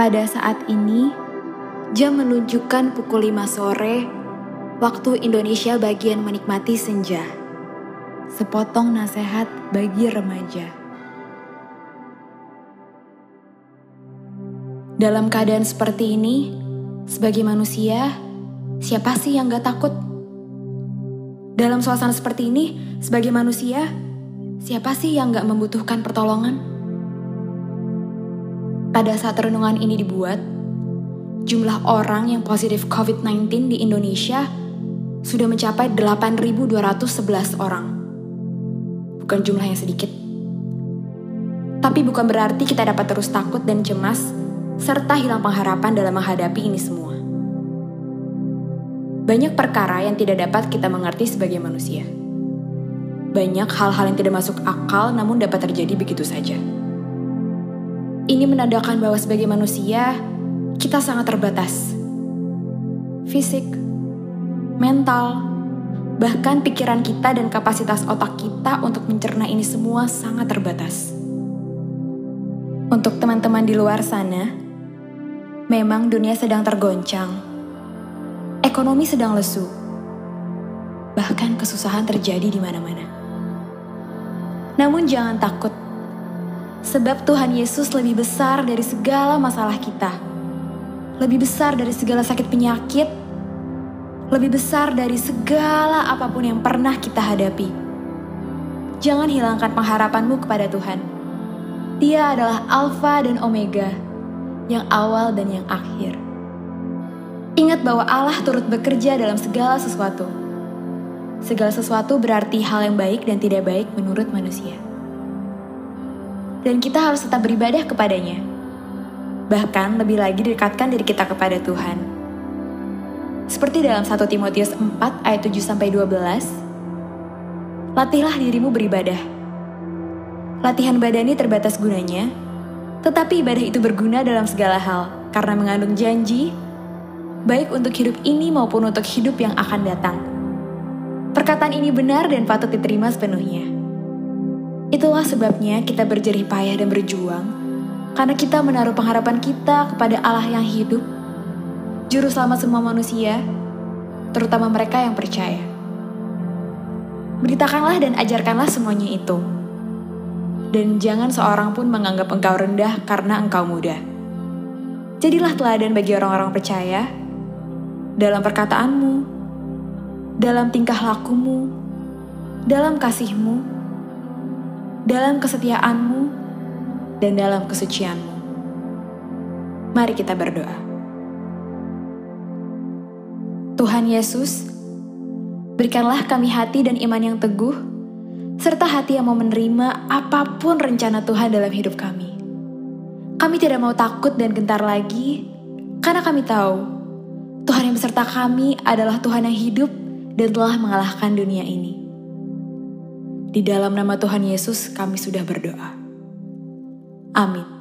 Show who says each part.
Speaker 1: Pada saat ini, jam menunjukkan pukul 5 sore, waktu Indonesia bagian menikmati senja. Sepotong nasihat bagi remaja. Dalam keadaan seperti ini, sebagai manusia, siapa sih yang gak takut? Dalam suasana seperti ini, sebagai manusia, siapa sih yang gak membutuhkan pertolongan? Pada saat renungan ini dibuat, jumlah orang yang positif COVID-19 di Indonesia sudah mencapai 8.211 orang. Bukan jumlah yang sedikit. Tapi bukan berarti kita dapat terus takut dan cemas, serta hilang pengharapan dalam menghadapi ini semua. Banyak perkara yang tidak dapat kita mengerti sebagai manusia. Banyak hal-hal yang tidak masuk akal namun dapat terjadi begitu saja. Ini menandakan bahwa sebagai manusia, kita sangat terbatas. Fisik, mental, bahkan pikiran kita dan kapasitas otak kita untuk mencerna ini semua sangat terbatas. Untuk teman-teman di luar sana, memang dunia sedang tergoncang. Ekonomi sedang lesu. Bahkan kesusahan terjadi di mana-mana. Namun jangan takut Sebab Tuhan Yesus lebih besar dari segala masalah kita. Lebih besar dari segala sakit penyakit. Lebih besar dari segala apa pun yang pernah kita hadapi. Jangan hilangkan pengharapanmu kepada Tuhan. Dia adalah Alfa dan Omega, yang awal dan yang akhir. Ingat bahwa Allah turut bekerja dalam segala sesuatu. Segala sesuatu berarti hal yang baik dan tidak baik menurut manusia dan kita harus tetap beribadah kepadanya. Bahkan lebih lagi dekatkan diri kita kepada Tuhan. Seperti dalam 1 Timotius 4 ayat 7 sampai 12. Latihlah dirimu beribadah. Latihan badani terbatas gunanya, tetapi ibadah itu berguna dalam segala hal karena mengandung janji baik untuk hidup ini maupun untuk hidup yang akan datang. Perkataan ini benar dan patut diterima sepenuhnya. Itulah sebabnya kita berjerih payah dan berjuang, karena kita menaruh pengharapan kita kepada Allah yang hidup, juru selamat semua manusia, terutama mereka yang percaya. Beritakanlah dan ajarkanlah semuanya itu. Dan jangan seorang pun menganggap engkau rendah karena engkau muda. Jadilah teladan bagi orang-orang percaya dalam perkataanmu, dalam tingkah lakumu, dalam kasihmu, dalam kesetiaanmu dan dalam kesucianmu. Mari kita berdoa. Tuhan Yesus, berikanlah kami hati dan iman yang teguh, serta hati yang mau menerima apa pun rencana Tuhan dalam hidup kami. Kami tidak mau takut dan gentar lagi, karena kami tahu Tuhan yang beserta kami adalah Tuhan yang hidup dan telah mengalahkan dunia ini. Di dalam nama Tuhan Yesus, kami sudah berdoa. Amin.